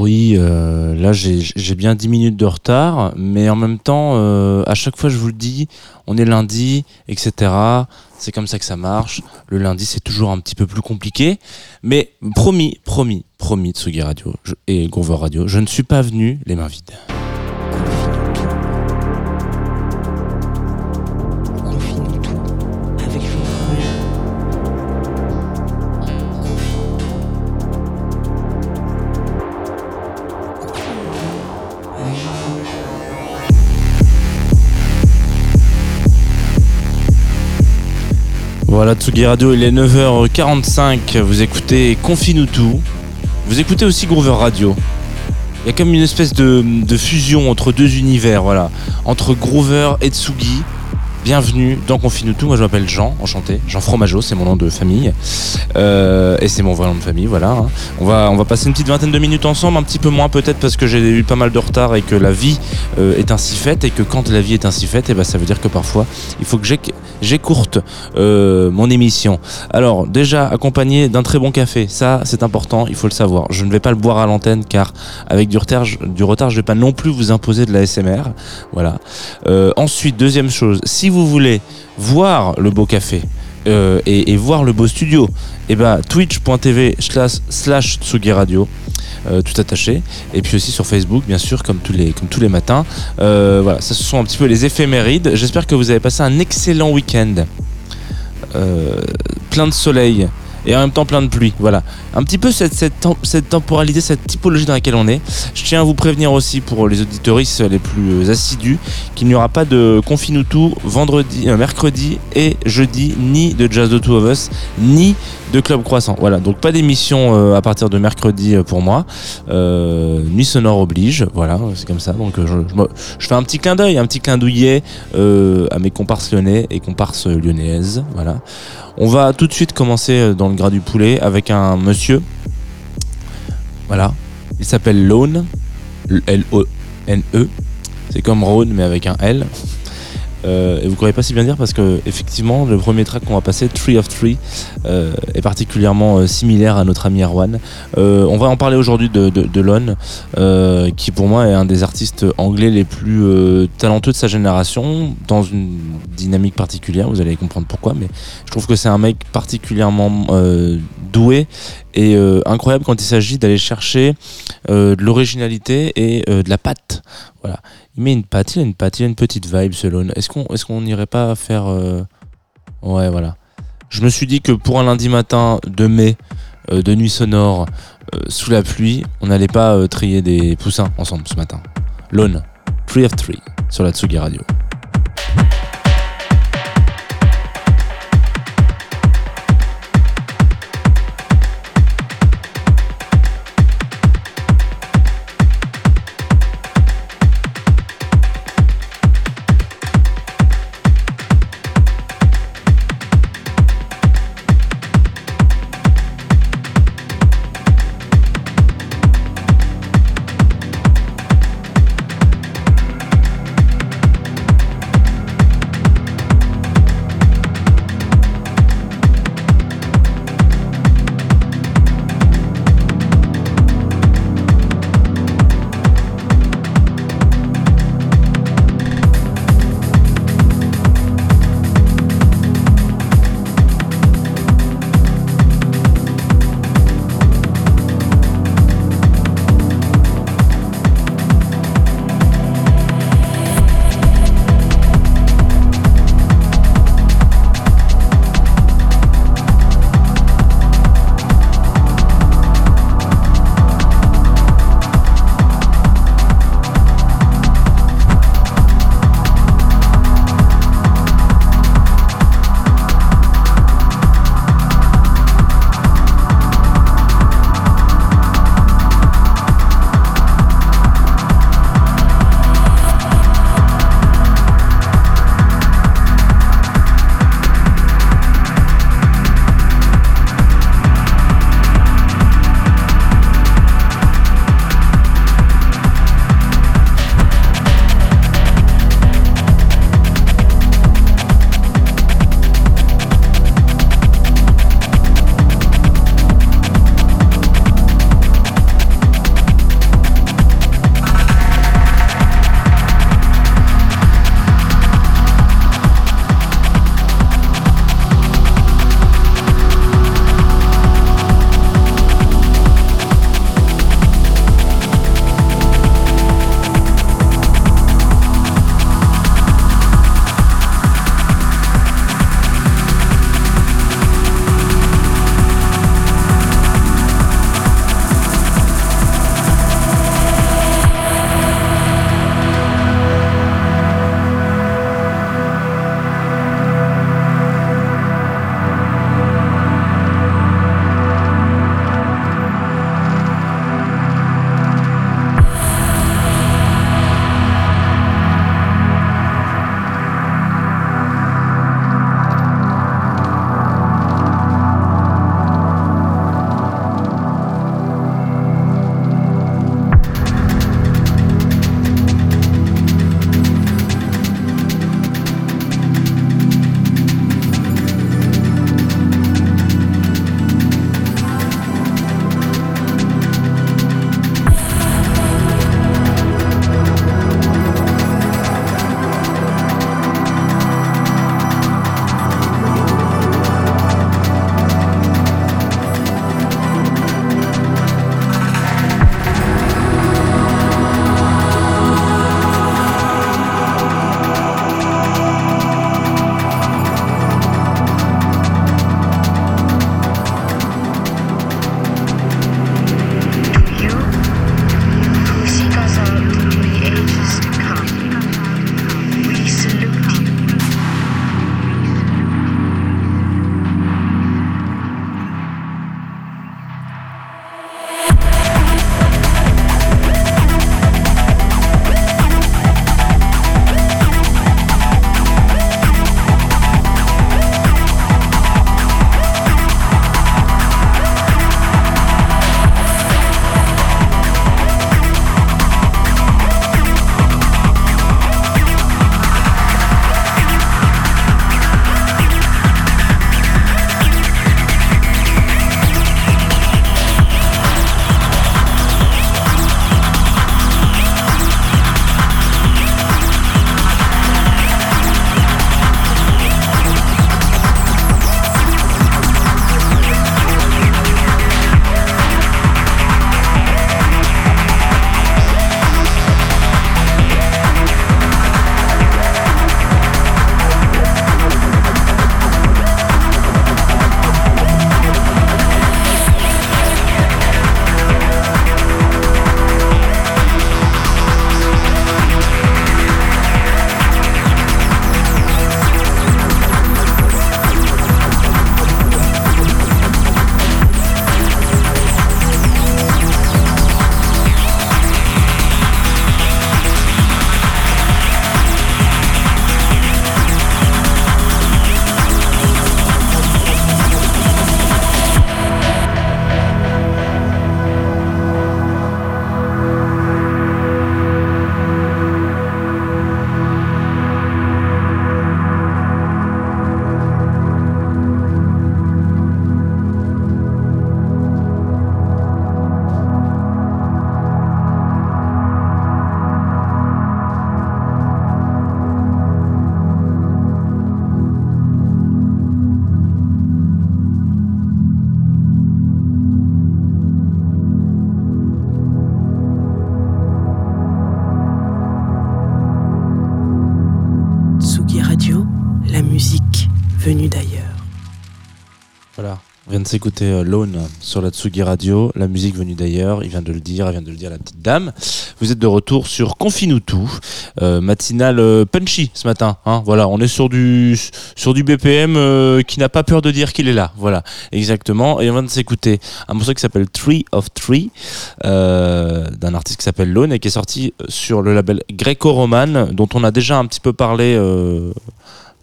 oui, euh, là j'ai bien 10 minutes de retard, mais en même temps, euh, à chaque fois je vous le dis, on est lundi, etc. C'est comme ça que ça marche. Le lundi c'est toujours un petit peu plus compliqué, mais promis, promis, promis Tsugi Radio et Groover Radio, je ne suis pas venu les mains vides. Voilà Tsugi Radio, il est 9h45, vous écoutez Confine tout. Vous écoutez aussi Groover Radio. Il y a comme une espèce de, de fusion entre deux univers, voilà. Entre Groover et Tsugi. Bienvenue dans Confine tout. Moi je m'appelle Jean, enchanté. Jean Fromageau, c'est mon nom de famille. Euh, et c'est mon vrai nom de famille, voilà. hein. On va, on va passer une petite vingtaine de minutes ensemble, un petit peu moins peut-être parce que j'ai eu pas mal de retard et que la vie euh, est ainsi faite. Et que quand la vie est ainsi faite, et ben, ça veut dire que parfois il faut que j'éc- j'écourte euh, mon émission. Alors déjà accompagné d'un très bon café, ça c'est important, il faut le savoir. Je ne vais pas le boire à l'antenne car avec du retard, je, du retard, je vais pas non plus vous imposer de la SMR. Voilà. Euh, ensuite, deuxième chose, si vous voulez voir le beau café euh, et, voir le beau studio, et ben twitch.tv slash, Tsugi Radio. euh, tout attaché. Et puis aussi sur Facebook bien sûr comme tous les comme tous les matins. Euh, voilà ça ce sont un petit peu les éphémérides. J'espère que vous avez passé un excellent week-end. Plein de soleil et en même temps plein de pluie. Voilà. Un petit peu cette, cette, tem- cette temporalité, cette typologie dans laquelle on est. Je tiens à vous prévenir aussi pour les auditoristes les plus assidus qu'il n'y aura pas de Confinutu vendredi, euh, mercredi et jeudi, ni de Jazz The Two of Us, ni de Club Croissant. Voilà. Donc pas d'émission euh, à partir de mercredi euh, pour moi. Euh, nuit sonore oblige. Voilà. C'est comme ça. Donc je, fais un petit clin d'œil, un petit clin douillet à mes comparses lyonnais et comparses lyonnaises. Voilà. On va tout de suite commencer dans le gras du poulet avec un monsieur. Voilà. Il s'appelle Lone. L-O-N-E. C'est comme Rhône mais avec un L. Euh, et vous ne croyez pas si bien dire parce que effectivement le premier track qu'on va passer, Tree of Tree, euh, est particulièrement euh, similaire à notre ami Erwan. Euh, on va en parler aujourd'hui de, de, de Lone, euh, qui pour moi est un des artistes anglais les plus talentueux de sa génération, dans une dynamique particulière, vous allez comprendre pourquoi, mais je trouve que c'est un mec particulièrement doué et incroyable quand il s'agit d'aller chercher de l'originalité et de la patte. Voilà. Met une patte, il a une patte, il a une petite vibe ce Lone. Est-ce qu'on qu'on n'irait pas faire euh, Ouais, voilà. Je me suis dit que pour un lundi matin de mai, euh, de nuit sonore, euh, sous la pluie, on n'allait pas trier des poussins ensemble ce matin. Lone, Tree of Tree, sur la Tsugi Radio. Vient de s'écouter euh, Lone sur la Tsugi Radio, la musique venue d'ailleurs, il vient de le dire, il vient de le dire la petite dame. Vous êtes de retour sur Confinutu, euh, matinale euh, punchy ce matin. Hein, voilà, on est sur du sur du BPM euh, qui n'a pas peur de dire qu'il est là. Voilà, exactement. Et on vient de s'écouter un morceau qui s'appelle Tree of Tree d'un artiste qui s'appelle Lone et qui est sorti sur le label Greco-Roman, dont on a déjà un petit peu parlé.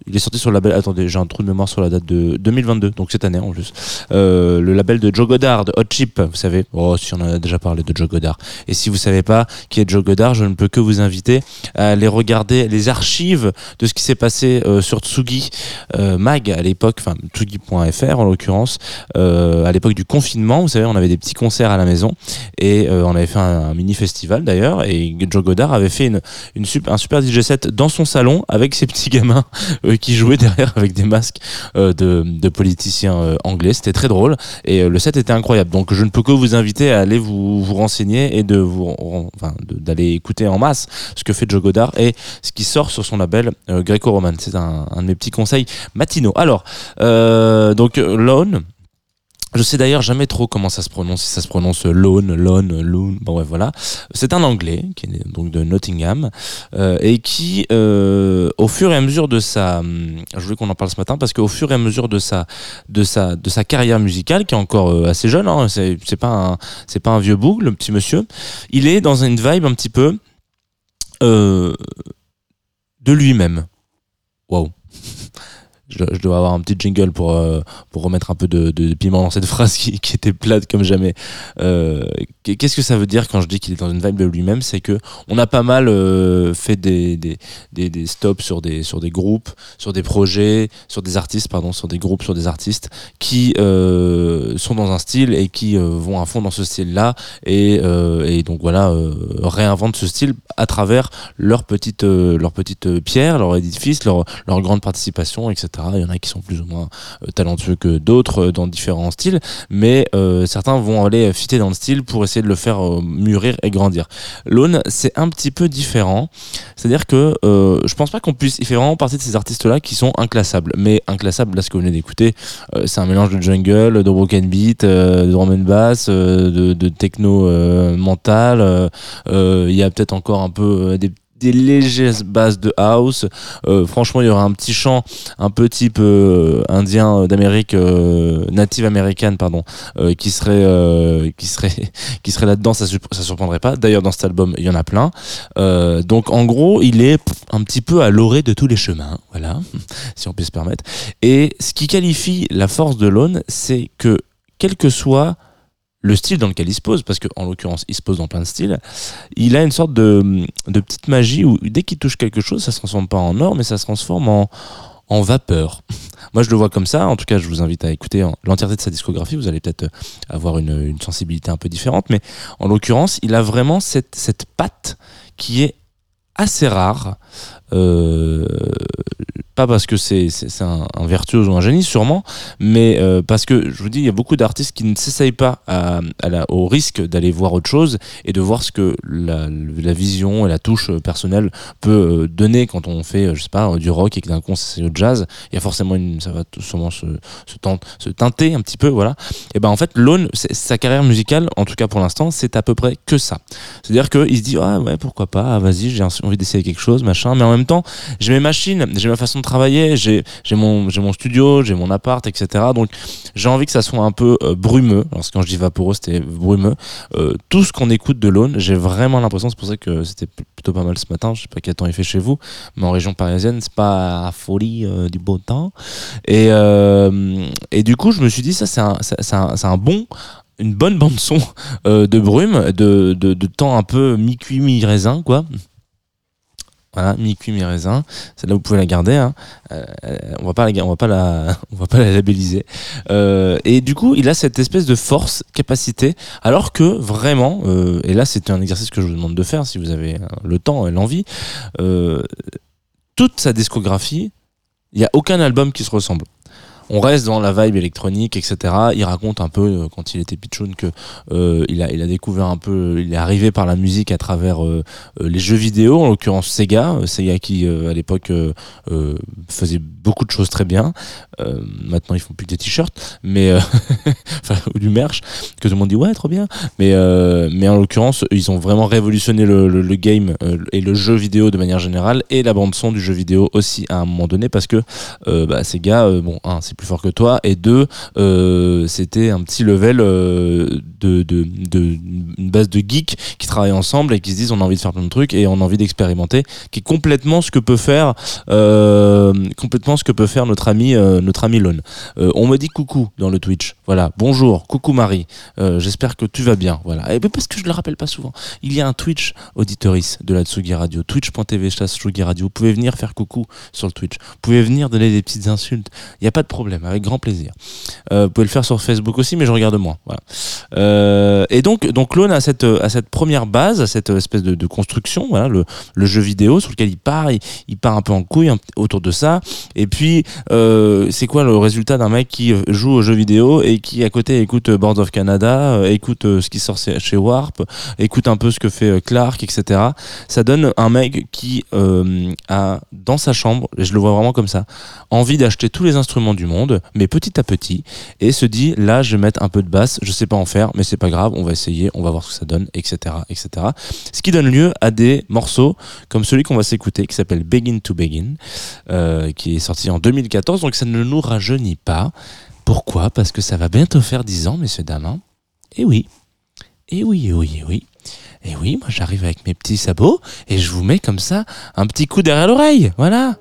Il est sorti sur le label. Attendez, j'ai un trou de mémoire sur la date de 2022, donc cette année en plus. Euh, le label de Joe Goddard, Hot Chip, vous savez. Oh, si on en a déjà parlé de Joe Goddard. Et si vous savez pas qui est Joe Goddard, je ne peux que vous inviter à aller regarder les archives de ce qui s'est passé euh, sur Tsugi euh, Mag à l'époque, enfin Tsugi.fr en l'occurrence, à l'époque du confinement. Vous savez, on avait des petits concerts à la maison et on avait fait un, mini festival d'ailleurs. Et Joe Goddard avait fait une, une sup- un super DJ set dans son salon avec ses petits gamins qui jouaient derrière avec des masques euh, de, politiciens euh, anglais. C'était très drôle et euh, le set était incroyable. Donc je ne peux que vous inviter à aller vous, renseigner et d'aller écouter en masse ce que fait Joe Goddard et ce qui sort sur son label euh, Greco-Roman. C'est un, un de mes petits conseils matinaux. Alors, donc Lone. Je sais d'ailleurs jamais trop comment ça se prononce, si ça se prononce Lone, Lone, Loon, bon ouais voilà. C'est un anglais qui est donc de Nottingham euh, et qui, euh, au fur et à mesure de sa, hum, je voulais qu'on en parle ce matin parce qu'au fur et à mesure de sa, de sa, de sa carrière musicale qui est encore euh, assez jeune, hein, c'est pas un, pas un vieux boug le petit monsieur, il est dans une vibe un petit peu euh, de lui-même. Waouh. Je, je dois avoir un petit jingle pour, euh, pour remettre un peu de, de piment dans cette phrase qui, qui était plate comme jamais. Euh, Qu'est-ce que ça veut dire quand je dis qu'il est dans une vibe de lui-même? C'est que on a pas mal euh, fait des, des, des, des stops sur des, sur des groupes, sur des projets, sur des artistes, pardon, sur des groupes, sur des artistes qui euh, sont dans un style et qui euh, vont à fond dans ce style-là et, euh, et donc voilà réinventent ce style à travers leur petite, leur petite pierre, leur édifice, leur, leur grande participation, etc. Il y en a qui sont plus ou moins euh, talentueux que d'autres euh, dans différents styles, mais euh, certains vont aller fitter dans le style pour essayer de le faire mûrir et grandir. Lone, c'est un petit peu différent. C'est-à-dire que euh, je pense pas qu'on puisse. Il fait vraiment partie de ces artistes-là qui sont inclassables. Mais inclassables, là, ce que vous venez d'écouter, c'est un mélange de jungle, de broken beat, de drum and bass, de, techno mental. Il y a peut-être encore un peu des des légères bases de house. Euh, franchement, il y aura un petit chant un peu type euh, indien euh, d'Amérique native américaine, pardon, qui serait qui serait qui serait là-dedans. Ça, ça surprendrait pas. D'ailleurs, dans cet album, il y en a plein. Donc, en gros, il est un petit peu à l'orée de tous les chemins, voilà, si on peut se permettre. Et ce qui qualifie la force de Lone, c'est que quel que soit le style dans lequel il se pose, parce qu'en l'occurrence, il se pose dans plein de styles, il a une sorte de, petite magie où dès qu'il touche quelque chose, ça se transforme pas en or, mais ça se transforme en, vapeur. Moi, je le vois comme ça. En tout cas, je vous invite à écouter en- l'entièreté de sa discographie. Vous allez peut-être euh, avoir une, une sensibilité un peu différente, mais en l'occurrence, il a vraiment cette, cette patte qui est assez rare. Euh, pas parce que c'est un, un virtuose ou un génie sûrement, mais euh, parce que je vous dis, il y a beaucoup d'artistes qui ne s'essayent pas au risque d'aller voir autre chose et de voir ce que la, vision et la touche personnelle peut euh, donner quand on fait, je sais pas, du rock et que d'un coup on s'essaye au jazz. Il y a forcément une, ça va sûrement se, se, teinter un petit peu, voilà. Et ben en fait, Lone, sa carrière musicale, en tout cas pour l'instant, c'est à peu près que ça. C'est-à-dire qu'il se dit, ah ouais, pourquoi pas, ah, vas-y, j'ai envie d'essayer quelque chose, machin, mais en même temps, j'ai mes machines, j'ai ma façon de travailler, j'ai mon, studio, j'ai mon appart, etc. Donc j'ai envie que ça soit un peu euh, brumeux. Alors quand je dis vaporeux, c'était brumeux. Euh, tout ce qu'on écoute de l'aune, j'ai vraiment l'impression, c'est pour ça que c'était plutôt pas mal ce matin, je sais pas quel temps il fait chez vous, mais en région parisienne, c'est pas la folie euh, du beau temps. Et, et du coup, je me suis dit, ça c'est un, bon une bonne bande son de brume, de, de temps un peu mi-cuit, mi-raisin, quoi. Voilà, mi-cuit, mi-raisin. Celle-là, vous pouvez la garder. Hein. Euh, on va pas la, on va pas la, on va pas la labelliser. Euh, et du coup, il a cette espèce de force, capacité, alors que vraiment, euh, et là, c'est un exercice que je vous demande de faire si vous avez euh, le temps et l'envie. euh, toute sa discographie, il y a aucun album qui se ressemble. On reste dans la vibe électronique, etc. Il raconte un peu euh, quand il était pitchoun que euh, il a découvert un peu, il est arrivé par la musique à travers euh, euh, les jeux vidéo, en l'occurrence Sega, euh, Sega qui euh, à l'époque euh, euh, faisait beaucoup de choses très bien. Euh, maintenant ils font plus des t-shirts, mais euh, ou du merch que tout le monde dit ouais trop bien. Mais euh, en l'occurrence ils ont vraiment révolutionné le, game euh, et le jeu vidéo de manière générale et la bande son du jeu vidéo aussi à un moment donné parce que euh, bah, Sega euh, bon un c'est plus fort que toi. Et deux euh, c'était un petit level euh, de, de, de une base de geeks qui travaillent ensemble et qui se disent on a envie de faire plein de trucs et on a envie d'expérimenter qui est complètement ce que peut faire euh, complètement ce que peut faire notre ami notre ami Lone. On me dit coucou dans le Twitch. Voilà. Bonjour. Coucou Marie. J'espère que tu vas bien. Voilà. Et ben, parce que je le rappelle pas souvent. Il y a un Twitch auditoris de la Tsugi Radio. Twitch.tv slash Radio. Vous pouvez venir faire coucou sur le Twitch. Vous pouvez venir donner des petites insultes. Il n'y a pas de problème avec grand plaisir euh, vous pouvez le faire sur Facebook aussi mais je regarde moins voilà euh, et donc, donc a cette, à cette première base, à cette espèce de, construction, voilà, le, jeu vidéo sur lequel il part, il, part un peu en couille autour de ça. Et puis, euh, c'est quoi le résultat d'un mec qui joue aux jeux vidéo et qui à côté écoute euh, Board of Canada, écoute ce qui sort chez Warp, écoute un peu ce que fait Clark, etc. Ça donne un mec qui a dans sa chambre, et je le vois vraiment comme ça, envie d'acheter tous les instruments du monde, mais petit à petit, et se dit là je vais mettre un peu de basse, je sais pas en faire, mais c'est pas grave, on va essayer, on va voir ce que ça donne, etc., etc. Ce qui donne lieu à des morceaux comme celui qu'on va s'écouter, qui s'appelle Begin to Begin, euh, qui est sorti en 2014, donc ça ne nous rajeunit pas. Pourquoi? Parce que ça va bientôt faire 10 ans, messieurs dames. hein. Et oui, et oui, et oui, et oui. Et oui, moi j'arrive avec mes petits sabots et je vous mets comme ça un petit coup derrière l'oreille, voilà.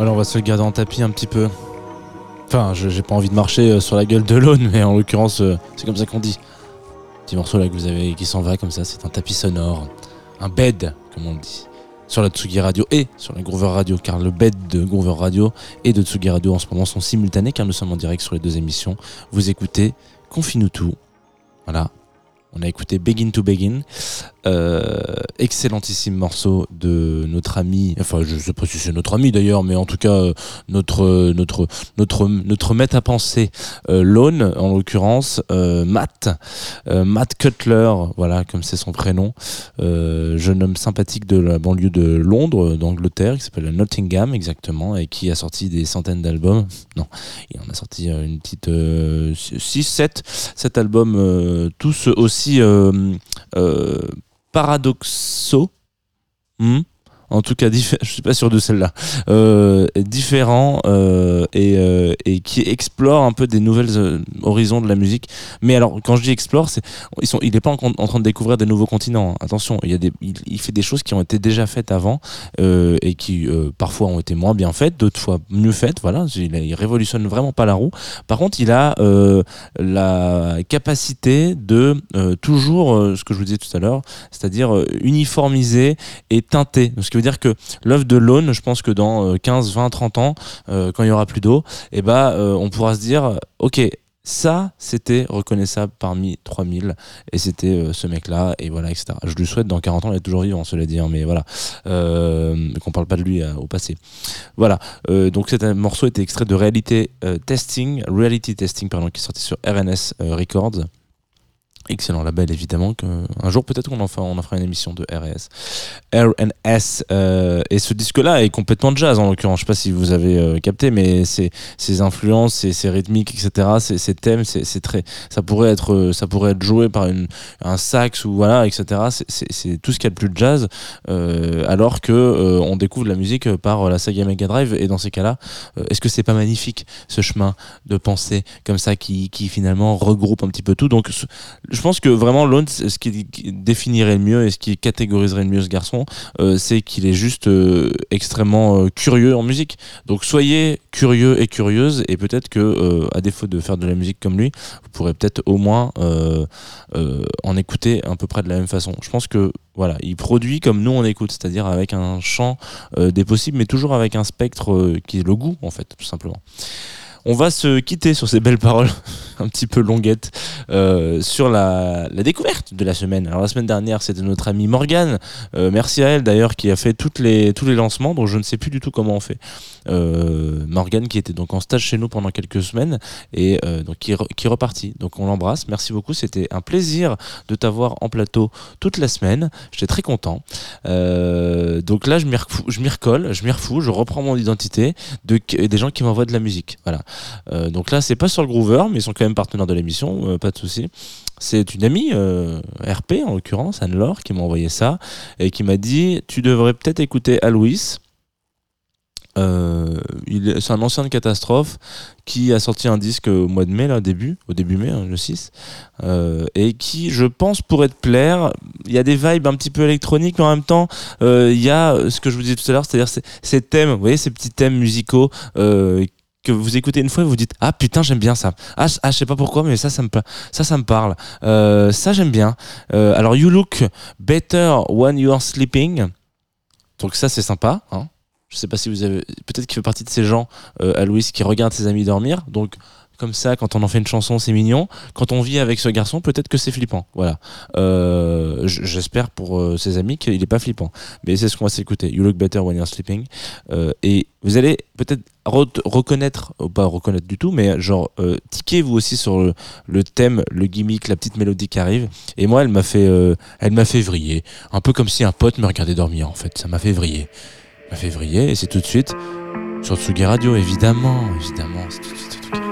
Alors on va se le garder en tapis un petit peu. Enfin, j'ai pas envie de marcher euh, sur la gueule de l'aune, mais en l'occurrence, euh, c'est comme ça qu'on dit. Petit morceau là que vous avez qui s'en va comme ça, c'est un tapis sonore, un bed, comme on le dit, sur la Tsugi Radio et sur la Groover Radio, car le bed de Groover Radio et de Tsugi Radio en ce moment sont simultanés, car nous sommes en direct sur les deux émissions. Vous écoutez Confine-nous tout. Voilà. On a écouté Begin to Begin, euh, excellentissime morceau de notre ami, enfin je sais pas si c'est notre ami d'ailleurs, mais en tout cas euh, notre euh, notre notre notre maître à penser, Lone en l'occurrence, Matt, Matt Cutler, voilà comme c'est son prénom, jeune homme sympathique de la banlieue de Londres, d'Angleterre, qui s'appelle Nottingham exactement, et qui a sorti des centaines d'albums. Non, il en a sorti une petite 6, 7, 7 albums, tous aussi paradoxaux. Hmm en tout cas, je suis pas sûr de celle-là. Euh, différents euh, et, euh, et qui explorent un peu des nouvelles horizons de la musique. Mais alors, quand je dis explore, c'est ils sont, il n'est pas en, train de découvrir des nouveaux continents. hein. Attention, il y a des, il, fait des choses qui ont été déjà faites avant et qui parfois ont été moins bien faites, d'autres fois mieux faites. Voilà, il, il révolutionne vraiment pas la roue. Par contre, il a la capacité de toujours, ce que je vous disais tout à l'heure, c'est-à-dire uniformiser et teinter. Ce dire que l'œuvre de Lone, je pense que dans euh, 15, 20, 30 ans, euh, quand il y aura plus d'eau, eh ben, euh, on pourra se dire, ok, ça, c'était reconnaissable parmi 3000 et c'était euh, ce mec-là et voilà, etc. Je lui souhaite dans 40 ans, il est toujours vivant, cela dit, hein, mais voilà, euh, qu'on parle pas de lui euh, au passé. Voilà, euh, donc cet morceau était extrait de Reality euh, Testing, Reality Testing, pardon, qui est sorti sur RNS euh, Records. Excellent label évidemment. Que, un jour peut-être qu'on en, fera, on en fera une émission de RS. RNS. euh, et ce disque-là est complètement jazz en l'occurrence. Je sais pas si vous avez euh, capté, mais ses influences, ses, rythmiques, etc. Ses, thèmes, c'est très. Ça pourrait être, euh, ça pourrait être joué par un sax ou voilà, etc. C'est- tout ce qu'il y a de plus jazz. alors que on découvre la musique par la saga Mega Drive. Et dans ces cas-là, est-ce que c'est pas magnifique ce chemin de pensée comme ça qui, qui finalement regroupe un petit peu tout? Donc je pense que vraiment Lone, ce qui définirait le mieux et ce qui catégoriserait le mieux ce garçon, euh, c'est qu'il est juste euh, extrêmement euh, curieux en musique. Donc soyez curieux et curieuse et peut-être que à défaut de faire de la musique comme lui, vous pourrez peut-être au moins en écouter à peu près de la même façon. Je pense que voilà, il produit comme nous on écoute, c'est-à-dire avec un champ des possibles, mais toujours avec un spectre qui est le goût en fait, tout simplement. On va se quitter sur ces belles paroles un petit peu longuettes euh, sur la, découverte de la semaine. Alors la semaine dernière, c'était notre amie Morgane. Euh, merci à elle d'ailleurs qui a fait tous les lancements, dont je ne sais plus du tout comment on fait. Euh, Morgane qui était donc en stage chez nous pendant quelques semaines et qui qui est reparti. Donc on l'embrasse. Merci beaucoup. C'était un plaisir de t'avoir en plateau toute la semaine. J'étais très content. Donc là, je m'y recolle, je m'y refous, je reprends mon identité de, des gens qui m'envoient de la musique. Voilà. Euh, donc là, c'est pas sur le Groover, mais ils sont quand même partenaires de l'émission, euh, pas de souci. C'est une amie, euh, RP en l'occurrence, Anne-Laure, qui m'a envoyé ça et qui m'a dit Tu devrais peut-être écouter est- c'est un ancien de catastrophe qui a sorti un disque au mois de mai, là, début, au début mai, hein, le 6, euh, et qui, je pense, pourrait te plaire. Il y a des vibes un petit peu électroniques, mais en même temps, il y a ce que je vous disais tout à l'heure, c'est-à-dire ces, ces thèmes, vous voyez, ces petits thèmes musicaux que vous écoutez une fois et vous dites ah putain j'aime bien ça. Ah, ah je sais pas pourquoi mais ça ça me ça ça me parle. Euh, ça j'aime bien. Euh, alors you look better when you are sleeping. Donc ça c'est sympa hein. je sais pas si vous avez peut-être qu'il fait partie de ces gens euh, à Louis qui regardent ses amis dormir. Donc comme ça, quand on en fait une chanson, c'est mignon. Quand on vit avec ce garçon, peut-être que c'est flippant. Voilà. Euh, J'espère pour euh, ses amis qu'il n'est pas flippant. Mais c'est ce qu'on va s'écouter. You look better when you're sleeping. Euh, et vous allez peut-être re- reconnaître, ou pas reconnaître du tout, mais genre tiquez vous aussi sur le, thème, le gimmick, la petite mélodie qui arrive. Et moi, elle m'a fait, elle m'a fait vriller, un peu comme si un pote me regardait dormir. En fait, ça m'a fait vriller, m'a fait vriller. Et c'est tout de suite sur Tsugi Radio, évidemment, évidemment, c'est tout de suite.